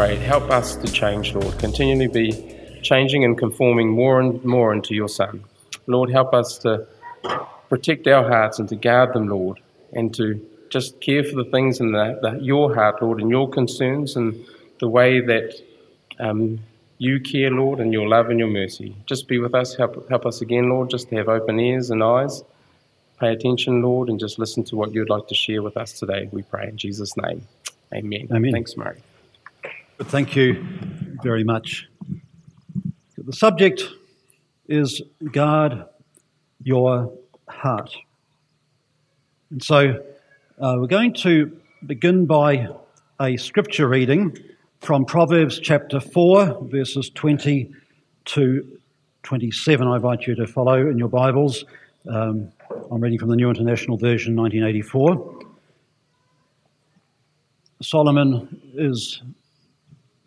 pray, help us to change, Lord. Continually be changing and conforming more and more into your Son. Lord, help us to protect our hearts and to guard them, Lord, and to just care for the things in the, the, your heart, Lord, and your concerns and the way that um, you care, Lord, and your love and your mercy. Just be with us. Help, help us again, Lord, just to have open ears and eyes. Pay attention, Lord, and just listen to what you'd like to share with us today. We pray in Jesus' name. Amen. Amen. Thanks, Murray. Thank you very much. The subject is guard your heart. And so uh, we're going to begin by a scripture reading from Proverbs chapter 4, verses 20 to 27. I invite you to follow in your Bibles. Um, I'm reading from the New International Version, 1984. Solomon is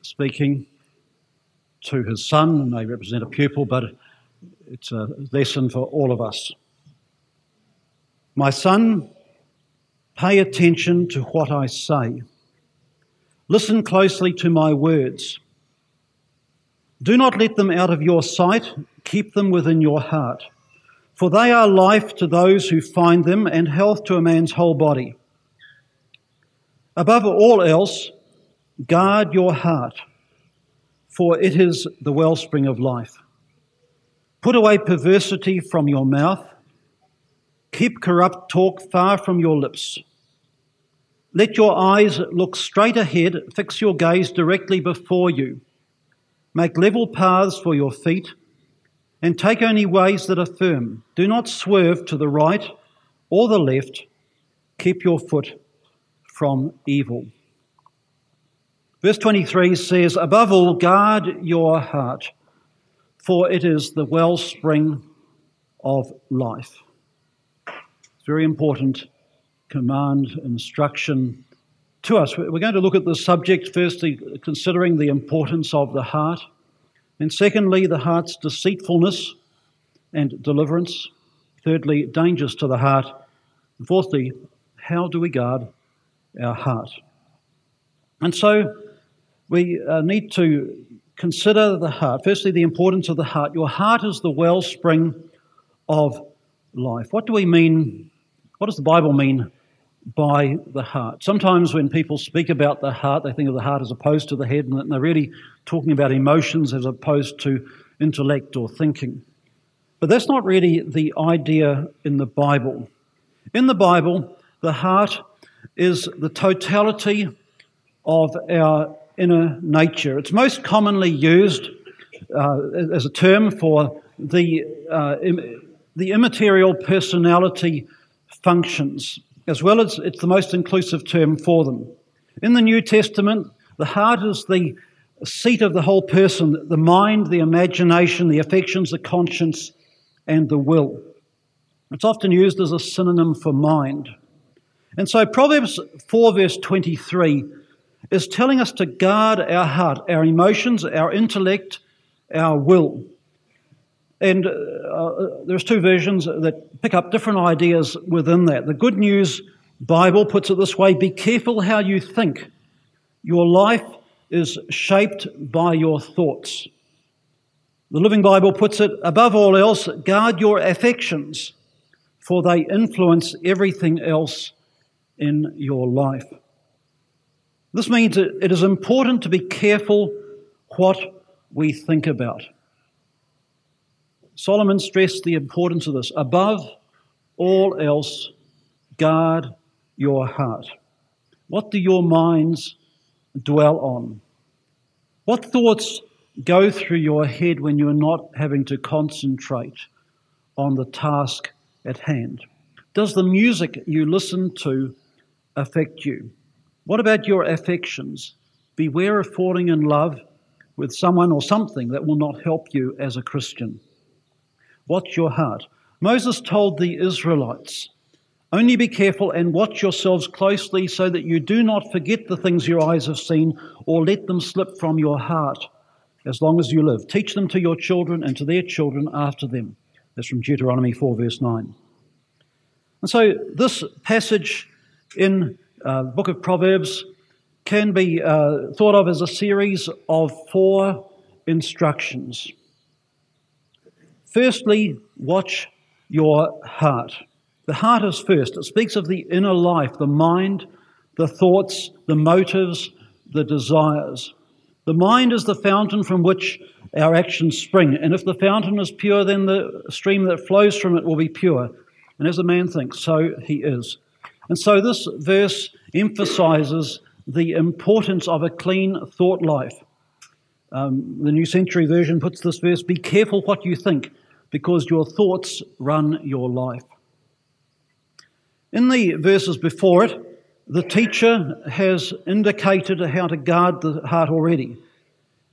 speaking to his son, may represent a pupil, but it's a lesson for all of us. My son, pay attention to what I say Listen closely to my words. Do not let them out of your sight, keep them within your heart. For they are life to those who find them and health to a man's whole body. Above all else, guard your heart, for it is the wellspring of life. Put away perversity from your mouth, keep corrupt talk far from your lips. Let your eyes look straight ahead, fix your gaze directly before you. Make level paths for your feet, and take only ways that are firm. Do not swerve to the right or the left. Keep your foot from evil. Verse 23 says, Above all, guard your heart, for it is the wellspring of life. It's very important command, instruction to us. We're going to look at this subject, firstly, considering the importance of the heart, and secondly, the heart's deceitfulness and deliverance. Thirdly, dangers to the heart. And fourthly, how do we guard our heart? And so we uh, need to consider the heart. Firstly, the importance of the heart. Your heart is the wellspring of life. What do we mean? What does the Bible mean by the heart. Sometimes when people speak about the heart, they think of the heart as opposed to the head, and they're really talking about emotions as opposed to intellect or thinking. But that's not really the idea in the Bible. In the Bible, the heart is the totality of our inner nature. It's most commonly used uh, as a term for the, uh, Im- the immaterial personality functions as well as it's the most inclusive term for them. In the New Testament, the heart is the seat of the whole person the mind, the imagination, the affections, the conscience, and the will. It's often used as a synonym for mind. And so Proverbs 4, verse 23, is telling us to guard our heart, our emotions, our intellect, our will. And uh, uh, there's two versions that pick up different ideas within that. The Good News Bible puts it this way Be careful how you think. Your life is shaped by your thoughts. The Living Bible puts it above all else, guard your affections, for they influence everything else in your life. This means it is important to be careful what we think about. Solomon stressed the importance of this. Above all else, guard your heart. What do your minds dwell on? What thoughts go through your head when you're not having to concentrate on the task at hand? Does the music you listen to affect you? What about your affections? Beware of falling in love with someone or something that will not help you as a Christian. Watch your heart. Moses told the Israelites, Only be careful and watch yourselves closely so that you do not forget the things your eyes have seen or let them slip from your heart as long as you live. Teach them to your children and to their children after them. That's from Deuteronomy 4, verse 9. And so, this passage in uh, the book of Proverbs can be uh, thought of as a series of four instructions. Firstly, watch your heart. The heart is first. It speaks of the inner life, the mind, the thoughts, the motives, the desires. The mind is the fountain from which our actions spring. And if the fountain is pure, then the stream that flows from it will be pure. And as a man thinks, so he is. And so this verse emphasizes the importance of a clean thought life. Um, the New Century Version puts this verse Be careful what you think, because your thoughts run your life. In the verses before it, the teacher has indicated how to guard the heart already.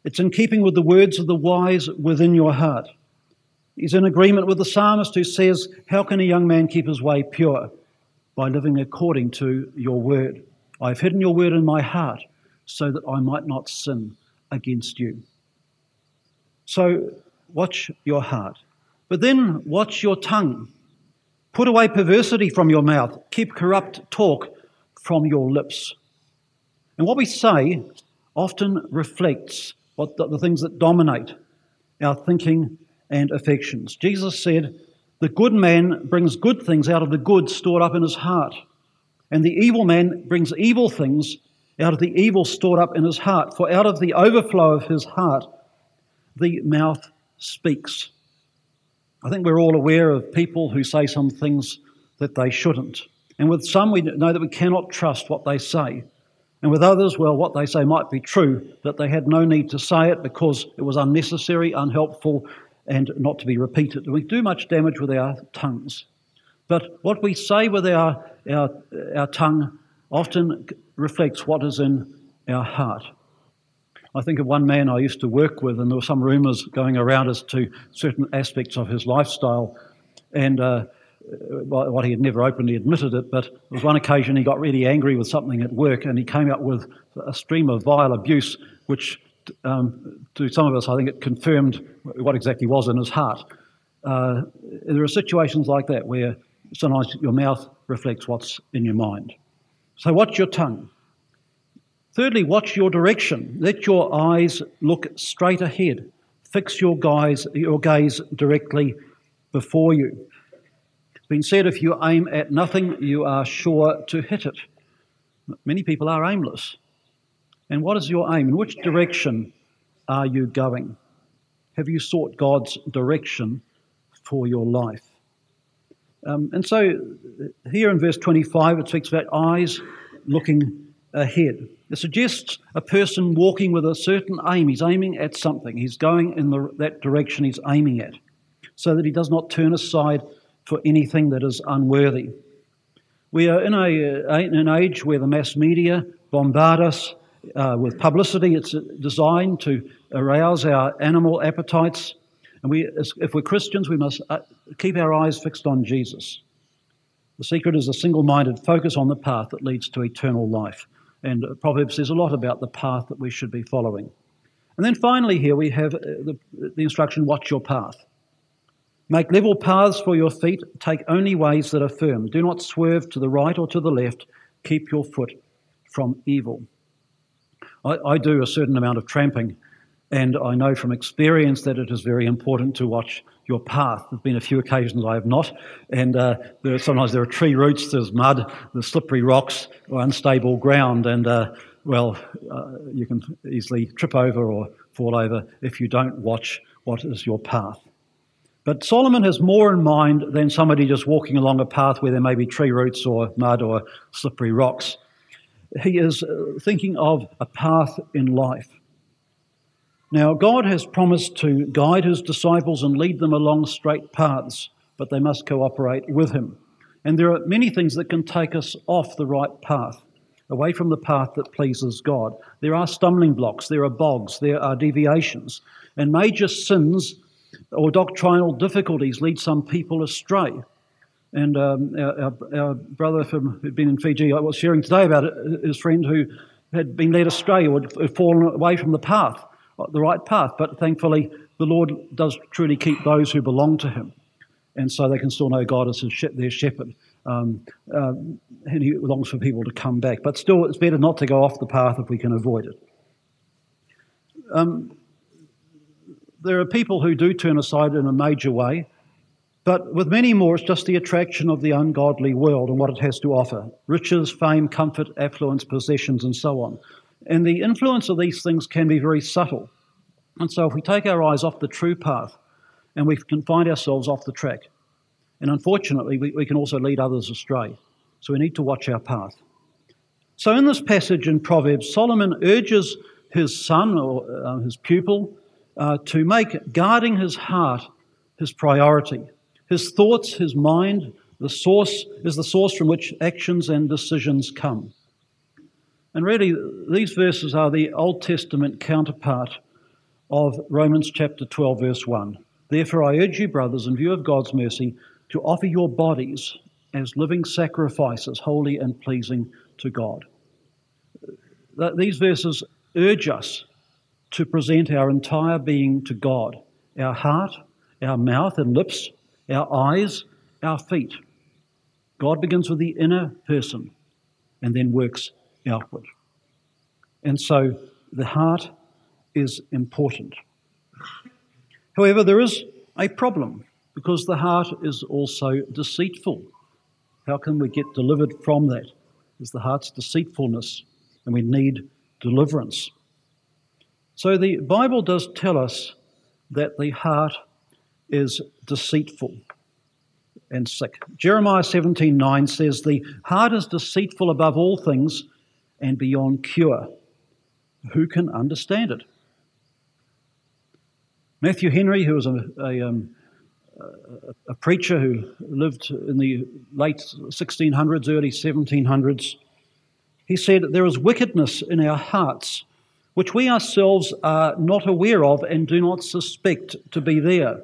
It's in keeping with the words of the wise within your heart. He's in agreement with the psalmist who says, How can a young man keep his way pure? By living according to your word. I've hidden your word in my heart so that I might not sin against you. So watch your heart. But then watch your tongue. Put away perversity from your mouth. Keep corrupt talk from your lips. And what we say often reflects what the, the things that dominate our thinking and affections. Jesus said, The good man brings good things out of the good stored up in his heart, and the evil man brings evil things out of the evil stored up in his heart. For out of the overflow of his heart, the mouth speaks. I think we're all aware of people who say some things that they shouldn't. And with some, we know that we cannot trust what they say. And with others, well, what they say might be true, that they had no need to say it because it was unnecessary, unhelpful, and not to be repeated. We do much damage with our tongues. But what we say with our, our, our tongue often reflects what is in our heart. I think of one man I used to work with, and there were some rumours going around as to certain aspects of his lifestyle, and uh, what he had never openly admitted it, but there was one occasion he got really angry with something at work, and he came up with a stream of vile abuse, which um, to some of us, I think it confirmed what exactly was in his heart. Uh, there are situations like that where sometimes your mouth reflects what's in your mind. So, watch your tongue. Thirdly, watch your direction. Let your eyes look straight ahead. Fix your, guys, your gaze directly before you. It's been said if you aim at nothing, you are sure to hit it. Many people are aimless. And what is your aim? In which direction are you going? Have you sought God's direction for your life? Um, and so here in verse 25, it speaks about eyes looking ahead. It suggests a person walking with a certain aim. He's aiming at something, he's going in the, that direction he's aiming at, so that he does not turn aside for anything that is unworthy. We are in, a, uh, in an age where the mass media bombard us uh, with publicity. It's designed to arouse our animal appetites. And we, if we're Christians, we must uh, keep our eyes fixed on Jesus. The secret is a single minded focus on the path that leads to eternal life. And Proverbs says a lot about the path that we should be following. And then finally, here we have uh, the, the instruction watch your path. Make level paths for your feet, take only ways that are firm. Do not swerve to the right or to the left. Keep your foot from evil. I, I do a certain amount of tramping, and I know from experience that it is very important to watch your path. There have been a few occasions I have not, and uh, there sometimes there are tree roots, there's mud, there's slippery rocks, or unstable ground, and uh, well, uh, you can easily trip over or fall over if you don't watch what is your path. But Solomon has more in mind than somebody just walking along a path where there may be tree roots or mud or slippery rocks. He is uh, thinking of a path in life. Now, God has promised to guide his disciples and lead them along straight paths, but they must cooperate with him. And there are many things that can take us off the right path, away from the path that pleases God. There are stumbling blocks, there are bogs, there are deviations, and major sins or doctrinal difficulties lead some people astray. And um, our, our, our, brother from, who'd been in Fiji, I was sharing today about it, his friend who had been led astray or had fallen away from the path the right path. But thankfully, the Lord does truly keep those who belong to Him. And so they can still know God as their shepherd Um, uh, and he longs for people to come back. But still, it's better not to go off the path if we can avoid it. Um, there are people who do turn aside in a major way, but with many more, it's just the attraction of the ungodly world and what it has to offer riches, fame, comfort, affluence, possessions, and so on. And the influence of these things can be very subtle. And so, if we take our eyes off the true path and we can find ourselves off the track, and unfortunately, we, we can also lead others astray. So, we need to watch our path. So, in this passage in Proverbs, Solomon urges his son or uh, his pupil uh, to make guarding his heart his priority. His thoughts, his mind, the source is the source from which actions and decisions come. And really, these verses are the Old Testament counterpart of Romans chapter 12, verse 1. Therefore, I urge you, brothers, in view of God's mercy, to offer your bodies as living sacrifices, holy and pleasing to God. These verses urge us to present our entire being to God our heart, our mouth and lips, our eyes, our feet. God begins with the inner person and then works outward. And so the heart is important. However, there is a problem because the heart is also deceitful. How can we get delivered from that? Is the heart's deceitfulness, and we need deliverance. So the Bible does tell us that the heart is deceitful and sick. Jeremiah 17:9 says the heart is deceitful above all things and beyond cure. Who can understand it? Matthew Henry, who was a, a, um, a, preacher who lived in the late 1600s, early 1700s, he said, There is wickedness in our hearts which we ourselves are not aware of and do not suspect to be there.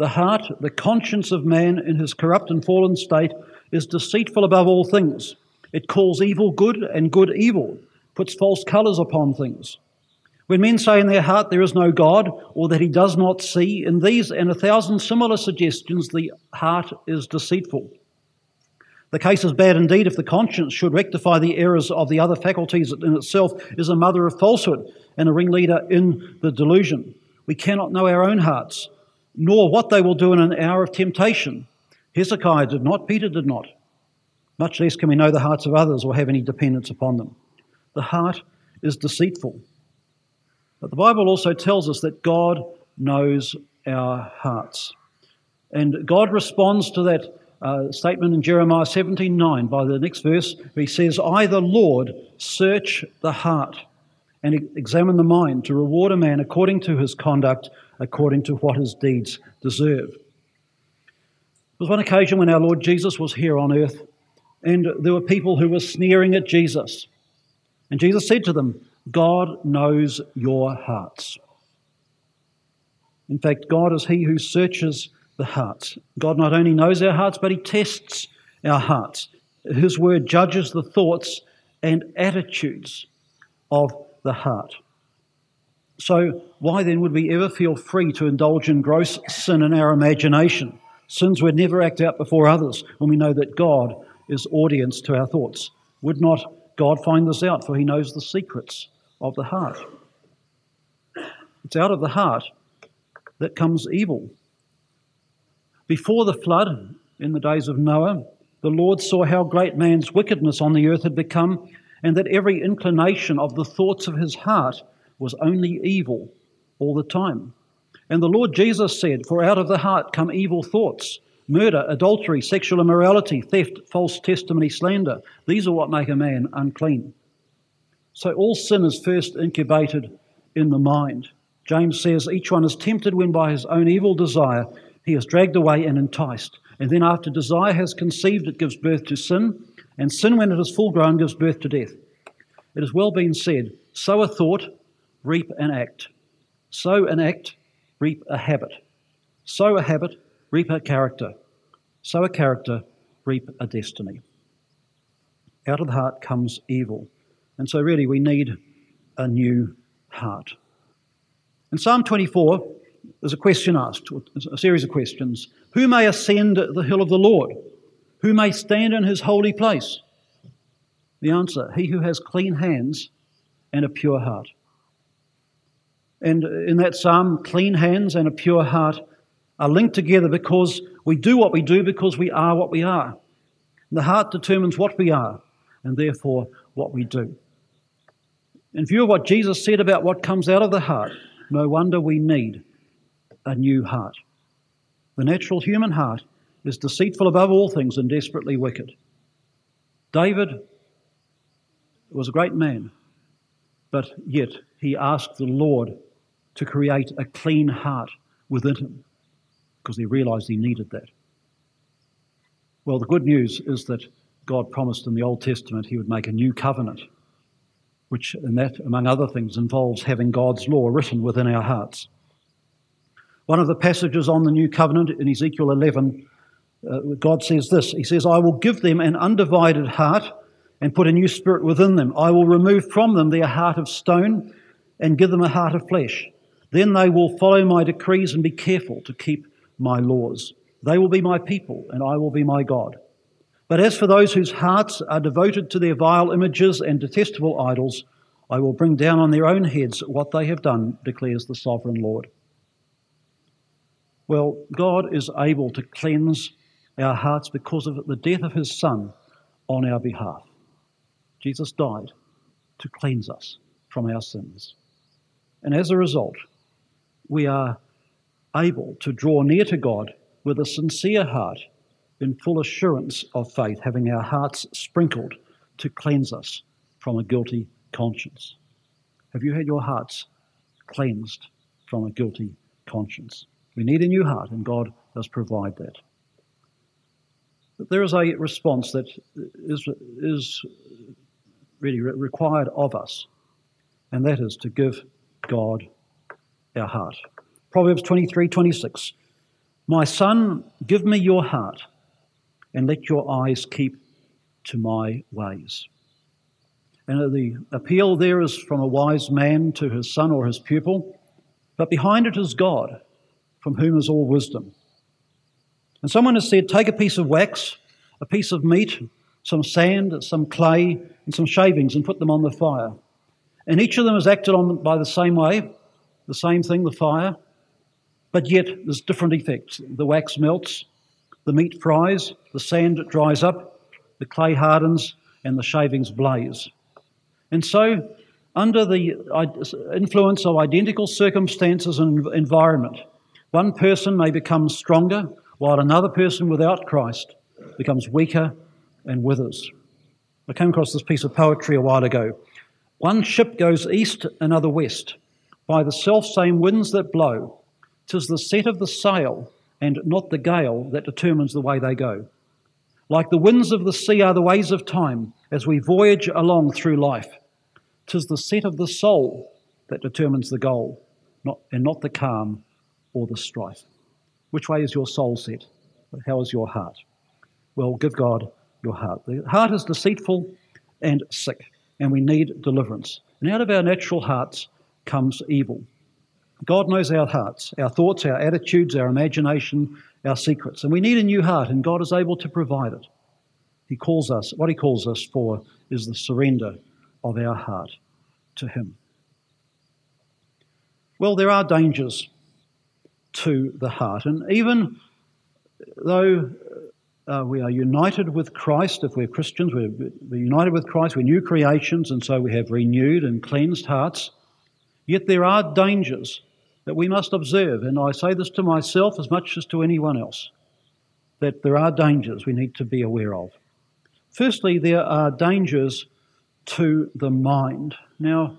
The heart, the conscience of man in his corrupt and fallen state, is deceitful above all things. It calls evil good and good evil, puts false colours upon things. When men say in their heart there is no God, or that he does not see, in these and a thousand similar suggestions, the heart is deceitful. The case is bad indeed if the conscience should rectify the errors of the other faculties in itself is a mother of falsehood and a ringleader in the delusion. We cannot know our own hearts, nor what they will do in an hour of temptation. Hezekiah did not, Peter did not. Much less can we know the hearts of others or have any dependence upon them. The heart is deceitful. But the Bible also tells us that God knows our hearts. And God responds to that uh, statement in Jeremiah 17:9 by the next verse, where he says, I, the Lord, search the heart and examine the mind to reward a man according to his conduct, according to what his deeds deserve. There was one occasion when our Lord Jesus was here on earth, and there were people who were sneering at Jesus. And Jesus said to them, God knows your hearts. In fact, God is He who searches the hearts. God not only knows our hearts, but He tests our hearts. His word judges the thoughts and attitudes of the heart. So, why then would we ever feel free to indulge in gross sin in our imagination? Sins we'd never act out before others when we know that God is audience to our thoughts. Would not God find this out, for He knows the secrets of the heart? It's out of the heart that comes evil. Before the flood, in the days of Noah, the Lord saw how great man's wickedness on the earth had become, and that every inclination of the thoughts of his heart was only evil all the time. And the Lord Jesus said, For out of the heart come evil thoughts murder, adultery, sexual immorality, theft, false testimony, slander. These are what make a man unclean. So all sin is first incubated in the mind. James says, Each one is tempted when by his own evil desire he is dragged away and enticed. And then, after desire has conceived, it gives birth to sin. And sin, when it is full grown, gives birth to death. It has well been said sow a thought, reap an act. Sow an act, reap a habit. Sow a habit, reap a character. Sow a character, reap a destiny. Out of the heart comes evil. And so, really, we need a new heart. In Psalm 24, there's a question asked, a series of questions. Who may ascend the hill of the Lord? Who may stand in his holy place? The answer He who has clean hands and a pure heart. And in that psalm, clean hands and a pure heart are linked together because we do what we do because we are what we are. The heart determines what we are and therefore what we do. In view of what Jesus said about what comes out of the heart, no wonder we need a new heart. The natural human heart is deceitful above all things and desperately wicked. David was a great man, but yet he asked the Lord to create a clean heart within him because he realized he needed that. Well, the good news is that God promised in the Old Testament he would make a new covenant, which, and that, among other things, involves having God's law written within our hearts. One of the passages on the new covenant in Ezekiel 11, uh, God says this He says, I will give them an undivided heart and put a new spirit within them. I will remove from them their heart of stone and give them a heart of flesh. Then they will follow my decrees and be careful to keep my laws. They will be my people, and I will be my God. But as for those whose hearts are devoted to their vile images and detestable idols, I will bring down on their own heads what they have done, declares the sovereign Lord. Well, God is able to cleanse our hearts because of the death of his Son on our behalf. Jesus died to cleanse us from our sins. And as a result, we are able to draw near to God with a sincere heart in full assurance of faith, having our hearts sprinkled to cleanse us from a guilty conscience. Have you had your hearts cleansed from a guilty conscience? We need a new heart, and God does provide that. But there is a response that is, is really required of us, and that is to give God our heart. Proverbs 23 26. My son, give me your heart, and let your eyes keep to my ways. And uh, the appeal there is from a wise man to his son or his pupil, but behind it is God, from whom is all wisdom. And someone has said, Take a piece of wax, a piece of meat, some sand, some clay, and some shavings and put them on the fire. And each of them is acted on by the same way, the same thing, the fire, but yet there's different effects. The wax melts, the meat fries, the sand dries up, the clay hardens, and the shavings blaze. And so, under the uh, influence of identical circumstances and environment, one person may become stronger, while another person without Christ becomes weaker and withers. I came across this piece of poetry a while ago. One ship goes east, another west. By the self same winds that blow, 'tis the set of the sail and not the gale that determines the way they go. Like the winds of the sea are the ways of time as we voyage along through life. 'Tis the set of the soul that determines the goal, not, and not the calm or the strife. Which way is your soul set? How is your heart? Well, give God your heart. The heart is deceitful and sick, and we need deliverance. And out of our natural hearts comes evil. God knows our hearts, our thoughts, our attitudes, our imagination, our secrets, and we need a new heart, and God is able to provide it. He calls us, what He calls us for is the surrender of our heart to Him. Well, there are dangers to the heart, and even though uh, we are united with Christ. If we're Christians, we're, we're united with Christ. We're new creations, and so we have renewed and cleansed hearts. Yet there are dangers that we must observe, and I say this to myself as much as to anyone else that there are dangers we need to be aware of. Firstly, there are dangers to the mind. Now,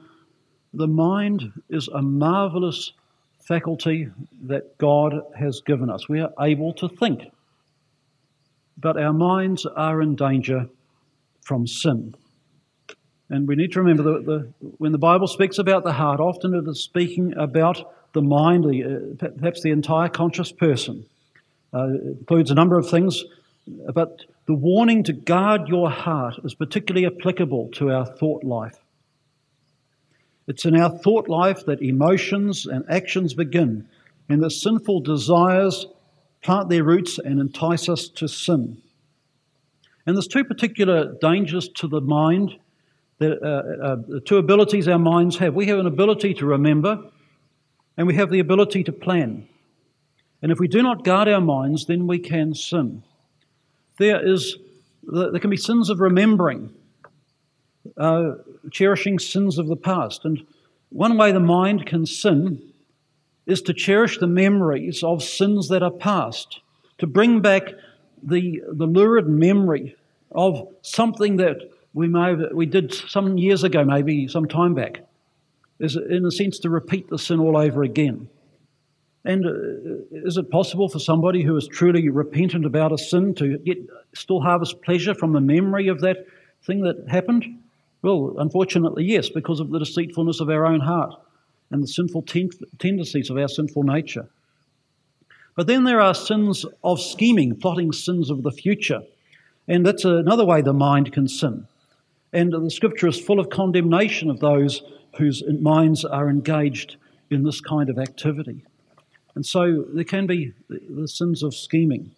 the mind is a marvelous faculty that God has given us. We are able to think but our minds are in danger from sin. And we need to remember that the, when the Bible speaks about the heart, often it is speaking about the mind, the, uh, perhaps the entire conscious person. Uh, it includes a number of things, but the warning to guard your heart is particularly applicable to our thought life. It's in our thought life that emotions and actions begin, and the sinful desires plant their roots and entice us to sin. And there's two particular dangers to the mind, that, uh, uh, the two abilities our minds have. We have an ability to remember, and we have the ability to plan. And if we do not guard our minds, then we can sin. There is there can be sins of remembering, uh, cherishing sins of the past. And one way the mind can sin is to cherish the memories of sins that are past, to bring back the, the lurid memory of something that we may we did some years ago, maybe some time back, is in a sense to repeat the sin all over again. And uh, is it possible for somebody who is truly repentant about a sin to get, still harvest pleasure from the memory of that thing that happened? Well, unfortunately, yes, because of the deceitfulness of our own heart and the sinful ten- tendencies of our sinful nature. But then there are sins of scheming, plotting sins of the future. And that's another way the mind can sin. And the scripture is full of condemnation of those whose minds are engaged in this kind of activity. And so there can be the sins of scheming.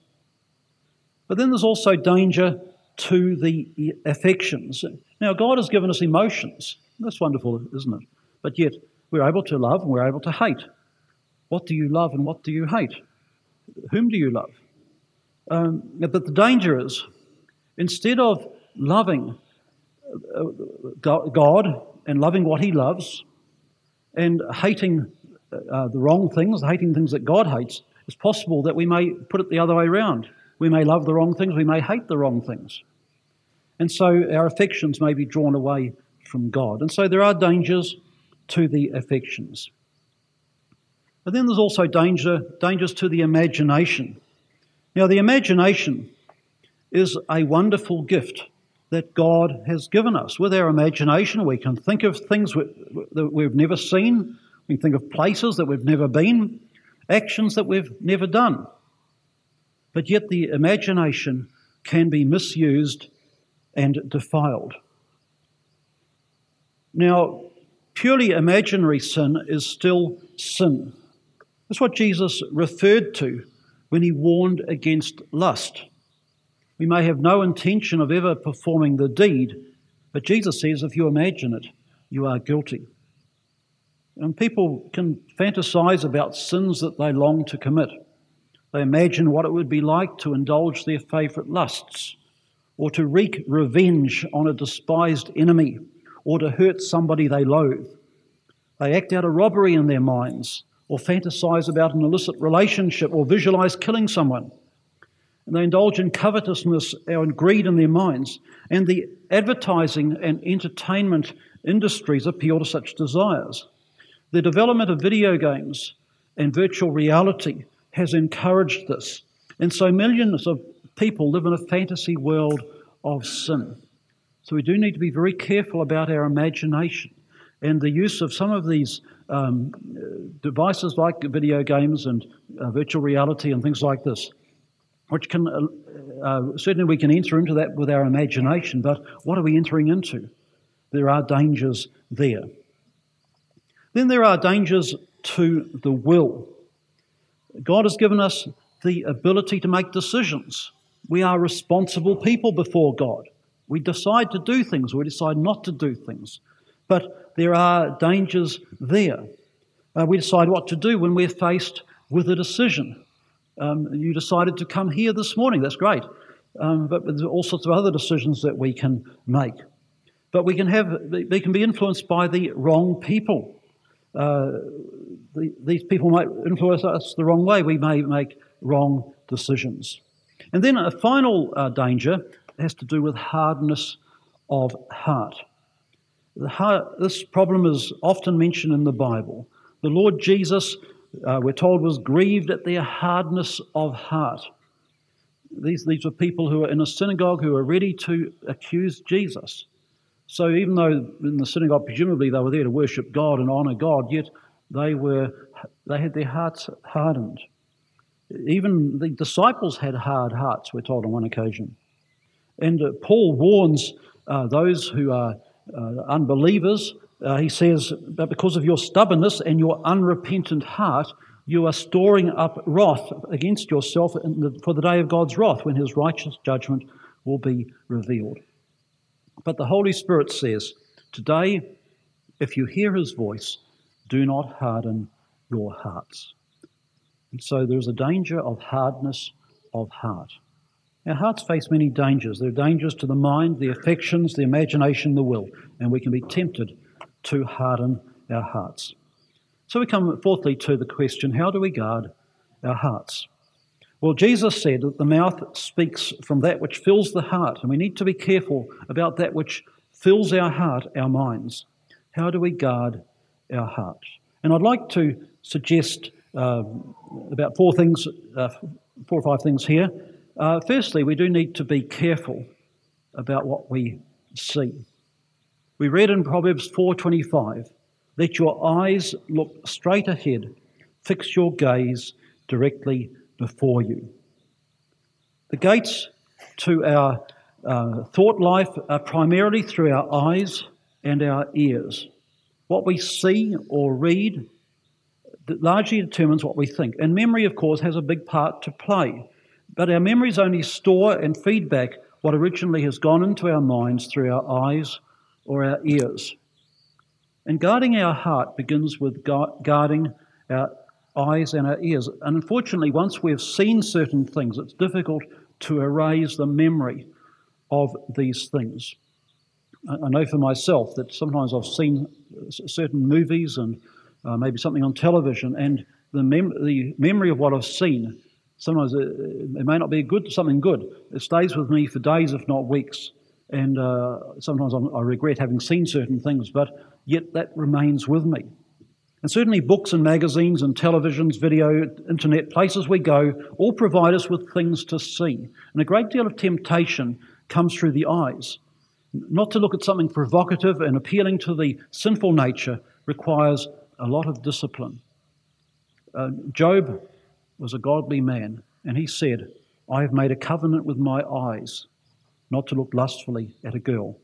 But then there's also danger to the affections. Now, God has given us emotions. That's wonderful, isn't it? But yet, we're able to love and we're able to hate. What do you love and what do you hate? Whom do you love? Um, but the danger is, instead of loving God and loving what He loves and hating uh, the wrong things, hating things that God hates, it's possible that we may put it the other way around. We may love the wrong things, we may hate the wrong things. And so our affections may be drawn away from God. And so there are dangers to the affections. But then there's also danger, dangers to the imagination. Now, the imagination is a wonderful gift that God has given us. With our imagination, we can think of things that we've never seen, we can think of places that we've never been, actions that we've never done. But yet the imagination can be misused and defiled. Now, purely imaginary sin is still sin. That's what Jesus referred to when he warned against lust. We may have no intention of ever performing the deed, but Jesus says if you imagine it, you are guilty. And people can fantasize about sins that they long to commit. They imagine what it would be like to indulge their favorite lusts, or to wreak revenge on a despised enemy, or to hurt somebody they loathe. They act out a robbery in their minds, or fantasize about an illicit relationship, or visualize killing someone. And they indulge in covetousness and greed in their minds. And the advertising and entertainment industries appeal to such desires. The development of video games and virtual reality has encouraged this. And so millions of people live in a fantasy world of sin. So we do need to be very careful about our imagination and the use of some of these um, devices like video games and uh, virtual reality and things like this, which can uh, uh, certainly we can enter into that with our imagination, but what are we entering into? There are dangers there. Then there are dangers to the will. God has given us the ability to make decisions. We are responsible people before God. We decide to do things, we decide not to do things. But there are dangers there. Uh, we decide what to do when we're faced with a decision. Um, you decided to come here this morning, that's great. Um, but there's all sorts of other decisions that we can make. But we can have, they can be influenced by the wrong people uh, the, these people might influence us the wrong way. We may make wrong decisions. And then a final uh, danger has to do with hardness of heart. Heart, this problem is often mentioned in the Bible. The Lord Jesus, uh, we're told, was grieved at their hardness of heart. These, these were people who were in a synagogue who were ready to accuse Jesus. So even though in the synagogue, presumably they were there to worship God and honor God, yet they were they had their hearts hardened. Even the disciples had hard hearts, we're told on one occasion. And uh, Paul warns uh, those who are uh, unbelievers. Uh, he says, But because of your stubbornness and your unrepentant heart, you are storing up wrath against yourself the, for the day of God's wrath when his righteous judgment will be revealed. But the Holy Spirit says, Today, if you hear his voice, do not harden your hearts. And so there's a danger of hardness of heart. Our hearts face many dangers. There are dangers to the mind, the affections, the imagination, the will, and we can be tempted to harden our hearts. So we come, fourthly, to the question how do we guard our hearts? Well, Jesus said that the mouth speaks from that which fills the heart, and we need to be careful about that which fills our heart, our minds. How do we guard our hearts? And I'd like to suggest uh, about four things, uh, four or five things here. Uh, firstly, we do need to be careful about what we see. We read in Proverbs 4:25, "Let your eyes look straight ahead, fix your gaze directly before you." The gates to our uh, thought life are primarily through our eyes and our ears. What we see or read largely determines what we think. And memory, of course, has a big part to play. But our memories only store and feedback what originally has gone into our minds through our eyes or our ears. And guarding our heart begins with guarding our eyes and our ears. And unfortunately, once we've seen certain things, it's difficult to erase the memory of these things. I know for myself that sometimes I've seen certain movies and uh, maybe something on television, and the, mem- the memory of what I've seen Sometimes it, it may not be good, something good. It stays with me for days, if not weeks. And uh, sometimes I'm, I regret having seen certain things, but yet that remains with me. And certainly, books and magazines and televisions, video, internet, places we go, all provide us with things to see. And a great deal of temptation comes through the eyes. Not to look at something provocative and appealing to the sinful nature requires a lot of discipline. Uh, Job was a godly man, and he said, I have made a covenant with my eyes not to look lustfully at a girl.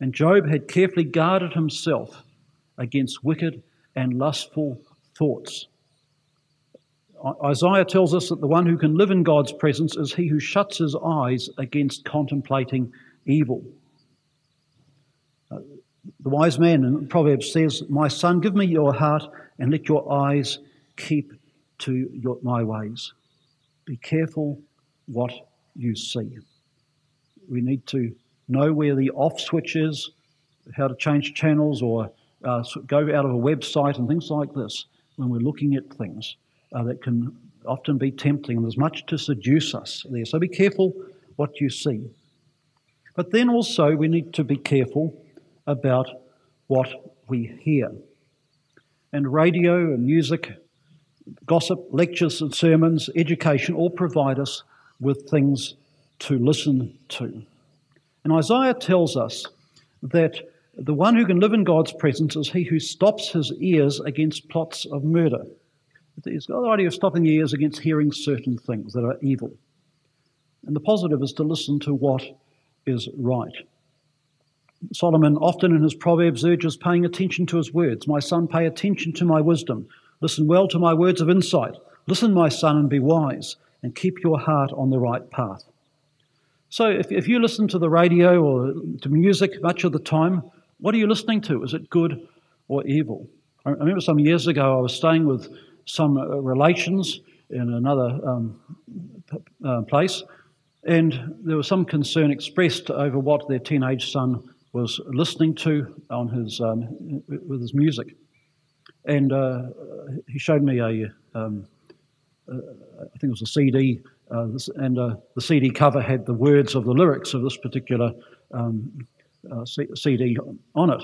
And Job had carefully guarded himself against wicked and lustful thoughts. Isaiah tells us that the one who can live in God's presence is he who shuts his eyes against contemplating evil. Uh, the wise man in Proverbs says, My son, give me your heart and let your eyes keep to your, my ways. Be careful what you see. We need to know where the off switch is, how to change channels, or uh, go out of a website and things like this when we're looking at things uh, that can often be tempting. There's much to seduce us there. So be careful what you see. But then also, we need to be careful about what we hear. And radio and music gossip, lectures and sermons, education all provide us with things to listen to. And Isaiah tells us that the one who can live in God's presence is he who stops his ears against plots of murder. He's got the idea of stopping ears against hearing certain things that are evil. And the positive is to listen to what is right. Solomon often in his Proverbs urges paying attention to his words. My son, pay attention to my wisdom. Listen well to my words of insight. Listen, my son, and be wise, and keep your heart on the right path. So, if, if you listen to the radio or to music much of the time, what are you listening to? Is it good or evil? I remember some years ago I was staying with some uh, relations in another um, uh, place, and there was some concern expressed over what their teenage son was listening to on his um, with his music. And uh, he showed me a, um, uh, I think it was a CD, uh, and uh, the CD cover had the words of the lyrics of this particular um, uh, CD on it.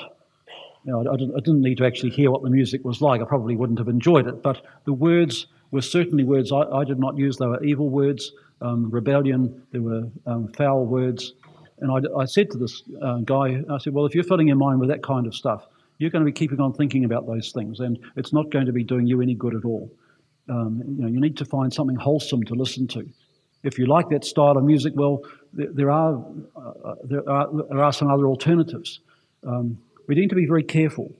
You know, I, didn't, I, didn't, need to actually hear what the music was like. I probably wouldn't have enjoyed it, but the words were certainly words I, I did not use. They were evil words, um, rebellion, there were um, foul words. And I, I said to this uh, guy, I said, Well, if you're filling your mind with that kind of stuff, you're going to be keeping on thinking about those things, and it's not going to be doing you any good at all. Um, you know, you need to find something wholesome to listen to. If you like that style of music, well, there, are, uh, there, are, there are some other alternatives. Um, we need to be very careful.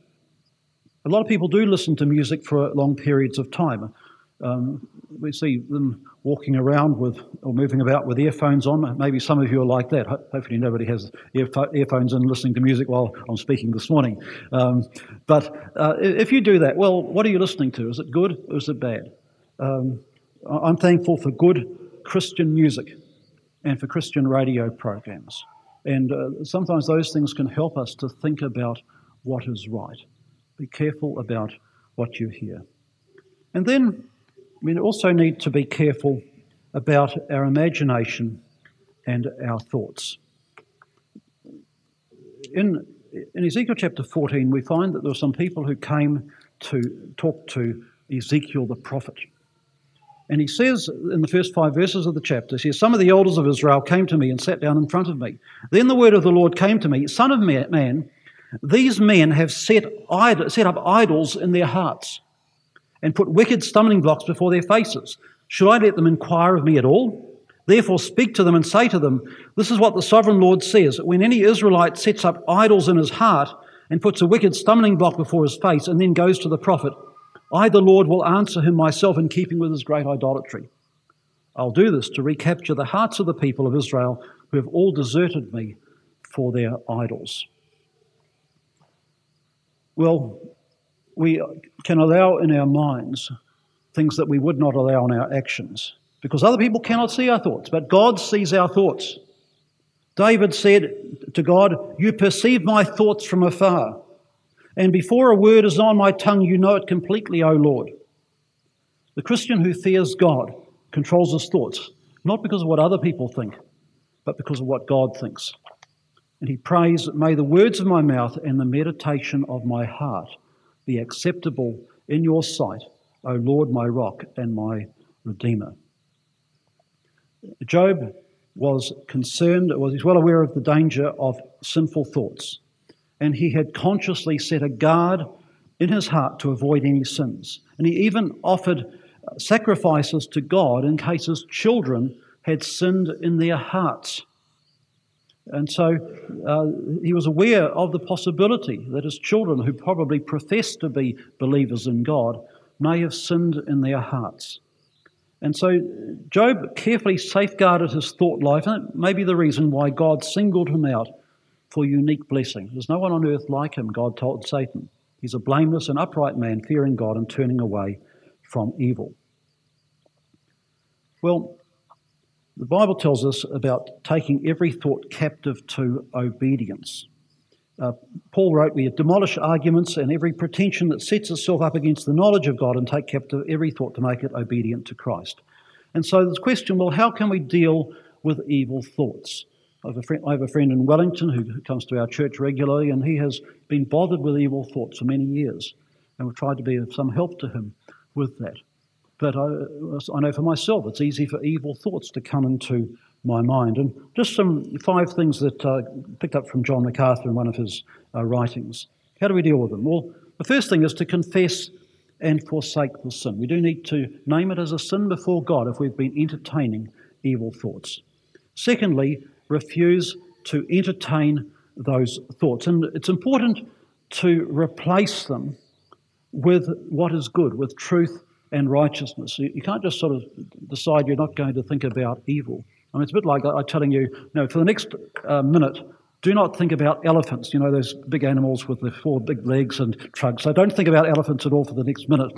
A lot of people do listen to music for long periods of time. Um, we see them walking around with or moving about with earphones on. Maybe some of you are like that. Hopefully, nobody has earphones in listening to music while I'm speaking this morning. Um, but uh, if you do that, well, what are you listening to? Is it good or is it bad? Um, I'm thankful for good Christian music and for Christian radio programs. And uh, sometimes those things can help us to think about what is right. Be careful about what you hear. And then we also need to be careful about our imagination and our thoughts. In, in Ezekiel chapter 14, we find that there were some people who came to talk to Ezekiel the prophet. And he says in the first five verses of the chapter, he says, Some of the elders of Israel came to me and sat down in front of me. Then the word of the Lord came to me, Son of man, these men have set, set up idols in their hearts and put wicked stumbling blocks before their faces. Should I let them inquire of me at all? Therefore, speak to them and say to them, This is what the sovereign Lord says when any Israelite sets up idols in his heart and puts a wicked stumbling block before his face and then goes to the prophet, I, the Lord, will answer him myself in keeping with his great idolatry. I'll do this to recapture the hearts of the people of Israel who have all deserted me for their idols. Well, we can allow in our minds things that we would not allow in our actions because other people cannot see our thoughts, but God sees our thoughts. David said to God, You perceive my thoughts from afar, and before a word is on my tongue, you know it completely, O Lord. The Christian who fears God controls his thoughts, not because of what other people think, but because of what God thinks. And he prays, May the words of my mouth and the meditation of my heart be acceptable in your sight, O Lord, my rock and my redeemer. Job was concerned, was he's well aware of the danger of sinful thoughts, and he had consciously set a guard in his heart to avoid any sins. And he even offered uh, sacrifices to God in case his children had sinned in their hearts. And so uh, he was aware of the possibility that his children, who probably professed to be believers in God, may have sinned in their hearts. And so Job carefully safeguarded his thought life, and it may be the reason why God singled him out for unique blessing. There's no one on earth like him, God told Satan. He's a blameless and upright man, fearing God and turning away from evil. Well, the Bible tells us about taking every thought captive to obedience. Uh, Paul wrote, We demolish arguments and every pretension that sets itself up against the knowledge of God and take captive every thought to make it obedient to Christ. And so a question well, how can we deal with evil thoughts? I have, friend, I have a friend, in Wellington who comes to our church regularly, and he has been bothered with evil thoughts for many years. And we've tried to be of some help to him with that. But I, I know for myself, it's easy for evil thoughts to come into my mind. And just some five things that I uh, picked up from John MacArthur in one of his uh, writings. How do we deal with them? Well, the first thing is to confess and forsake the sin. We do need to name it as a sin before God if we've been entertaining evil thoughts. Secondly, refuse to entertain those thoughts. And it's important to replace them with what is good, with truth and righteousness. You can't just sort of decide you're not going to think about evil. I mean, it's a bit like I'm telling you, you know, for the next uh, minute, do not think about elephants, you know, those big animals with the four big legs and trunks. So don't think about elephants at all for the next minute.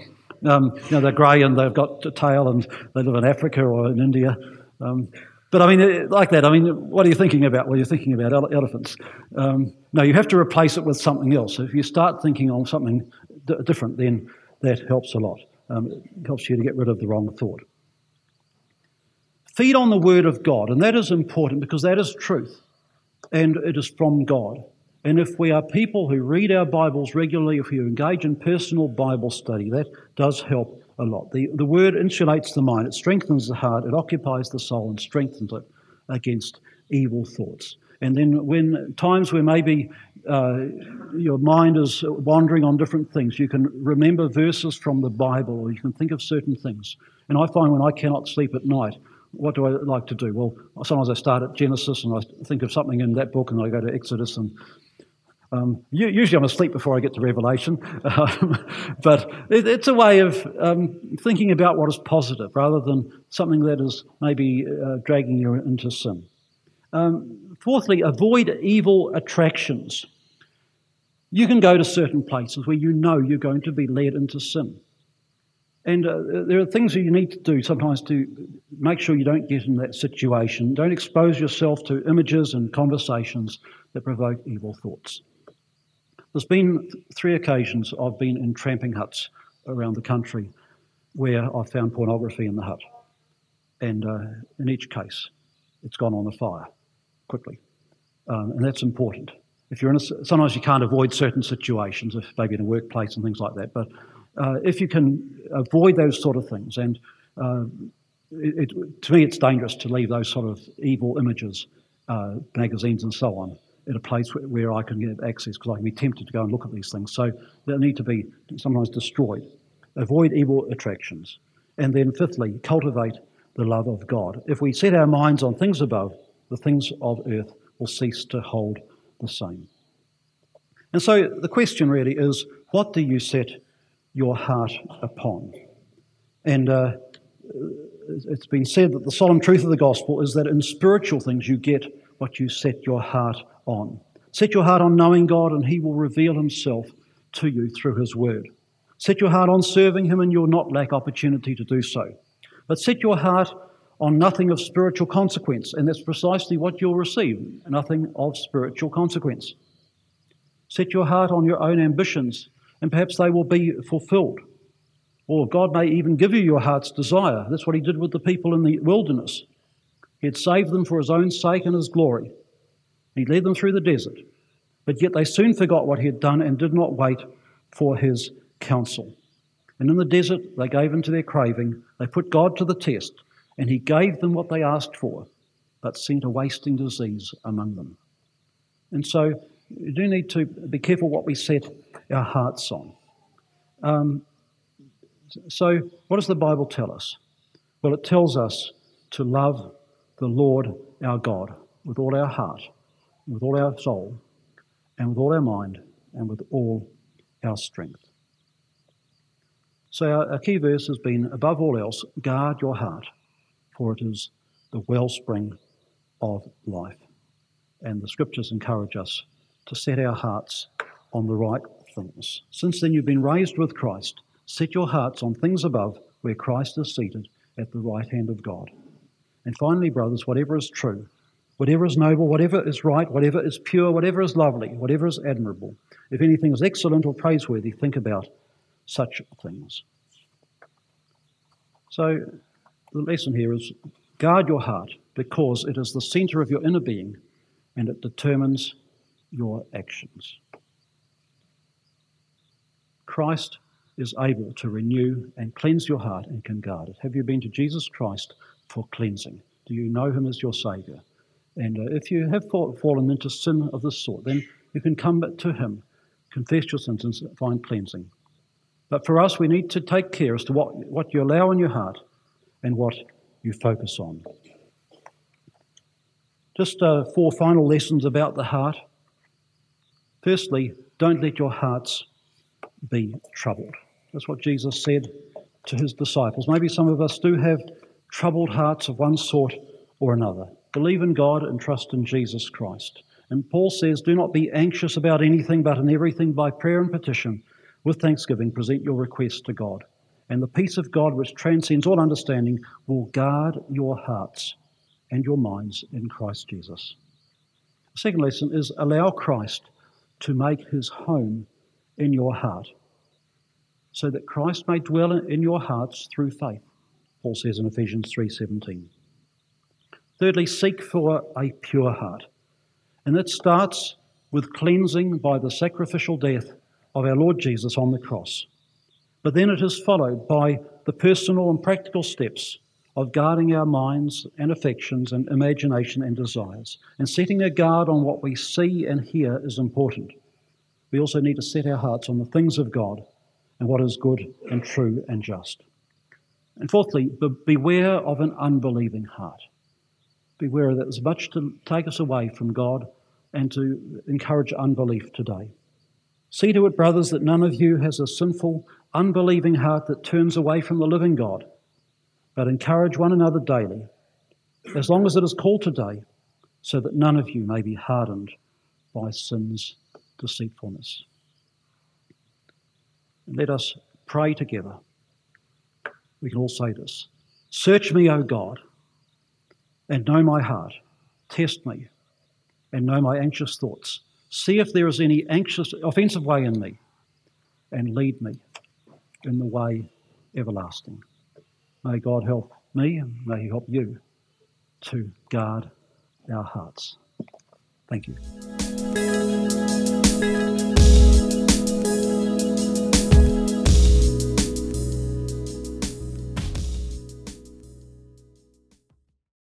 Um, you know, they're grey and they've got a tail and they live in Africa or in India. Um, but I mean, like that, I mean, what are you thinking about? Well, you're thinking about ele- elephants. Um, no, you have to replace it with something else. If you start thinking on something d- different, then that helps a lot um, it helps you to get rid of the wrong thought. Feed on the Word of God, and that is important because that is truth and it is from God. And if we are people who read our Bibles regularly, if you engage in personal Bible study, that does help a lot. The, the Word insulates the mind, it strengthens the heart, it occupies the soul, and strengthens it against evil thoughts. And then, when times where maybe uh, your mind is wandering on different things. You can remember verses from the Bible, or you can think of certain things. And I find when I cannot sleep at night, what do I like to do? Well, sometimes I start at Genesis and I think of something in that book, and I go to Exodus, and Um, usually I'm asleep before I get to Revelation, um, but it, it's a way of um, thinking about what is positive rather than something that is maybe uh, dragging you into sin. Um, fourthly, avoid evil attractions. You can go to certain places where you know you're going to be led into sin. And uh, there are things that you need to do sometimes to make sure you don't get in that situation. Don't expose yourself to images and conversations that provoke evil thoughts. There's been three occasions I've been in tramping huts around the country where I've found pornography in the hut. And uh, in each case, it's gone on the fire quickly. Um, and that's important. If you're in a, sometimes you can't avoid certain situations, if maybe in a workplace and things like that. But uh, if you can avoid those sort of things, and uh, it, it, to me, it's dangerous to leave those sort of evil images, uh, magazines, and so on, in a place where, where I can get access because I can be tempted to go and look at these things. So they need to be sometimes destroyed. Avoid evil attractions. And then, fifthly, cultivate the love of God. If we set our minds on things above, the things of earth will cease to hold the same. And so the question really is what do you set your heart upon. And uh, it's been said that the solemn truth of the gospel is that in spiritual things you get what you set your heart on. Set your heart on knowing God, and He will reveal Himself to you through His Word. Set your heart on serving Him, and you'll not lack opportunity to do so. But set your heart on nothing of spiritual consequence, and that's precisely what you'll receive nothing of spiritual consequence. Set your heart on your own ambitions and perhaps they will be fulfilled. Or God may even give you your heart's desire. That's what He did with the people in the wilderness. He had saved them for His own sake and His glory. He led them through the desert. But yet they soon forgot what He had done and did not wait for His counsel. And in the desert, they gave in to their craving. They put God to the test, and He gave them what they asked for, but sent a wasting disease among them. And so we do need to be careful what we set our hearts on. Um, so, what does the Bible tell us? Well, it tells us to love the Lord our God with all our heart, with all our soul, and with all our mind, and with all our strength. So, our key verse has been above all else, guard your heart, for it is the wellspring of life. And the scriptures encourage us to set our hearts on the right things. Since then you've been raised with Christ. Set your hearts on things above, where Christ is seated at the right hand of God. And finally, brothers, whatever is true, whatever is noble, whatever is right, whatever is pure, whatever is lovely, whatever is admirable, if anything is excellent or praiseworthy, think about such things. So, the lesson here is guard your heart because it is the center of your inner being and it determines your actions. Christ is able to renew and cleanse your heart and can guard it. Have you been to Jesus Christ for cleansing? Do you know him as your Saviour? And uh, if you have fallen into sin of this sort, then you can come to him, confess your sins, and find cleansing. But for us, we need to take care as to what, what you allow in your heart and what you focus on. Just uh, four final lessons about the heart. Firstly, don't let your hearts be troubled. That's what Jesus said to his disciples. Maybe some of us do have troubled hearts of one sort or another. Believe in God and trust in Jesus Christ. And Paul says, Do not be anxious about anything, but in everything by prayer and petition, with thanksgiving, present your requests to God. And the peace of God, which transcends all understanding, will guard your hearts and your minds in Christ Jesus. The second lesson is allow Christ to make his home in your heart, so that Christ may dwell in your hearts through faith, Paul says in Ephesians 3:17. Thirdly, seek for a pure heart. And that starts with cleansing by the sacrificial death of our Lord Jesus on the cross. But then it is followed by the personal and practical steps of guarding our minds and affections and imagination and desires. And setting a guard on what we see and hear is important. We also need to set our hearts on the things of God and what is good and true and just. And fourthly, beware of an unbelieving heart. Beware that there's much to take us away from God and to encourage unbelief today. See to it, brothers, that none of you has a sinful, unbelieving heart that turns away from the living God, but encourage one another daily, as long as it is called today, so that none of you may be hardened by sin's deceitfulness. And let us pray together. We can all say this Search me, O God, and know my heart. Test me and know my anxious thoughts. See if there is any anxious, offensive way in me, and lead me in the way everlasting. May God help me and may He help you to guard our hearts. Thank you.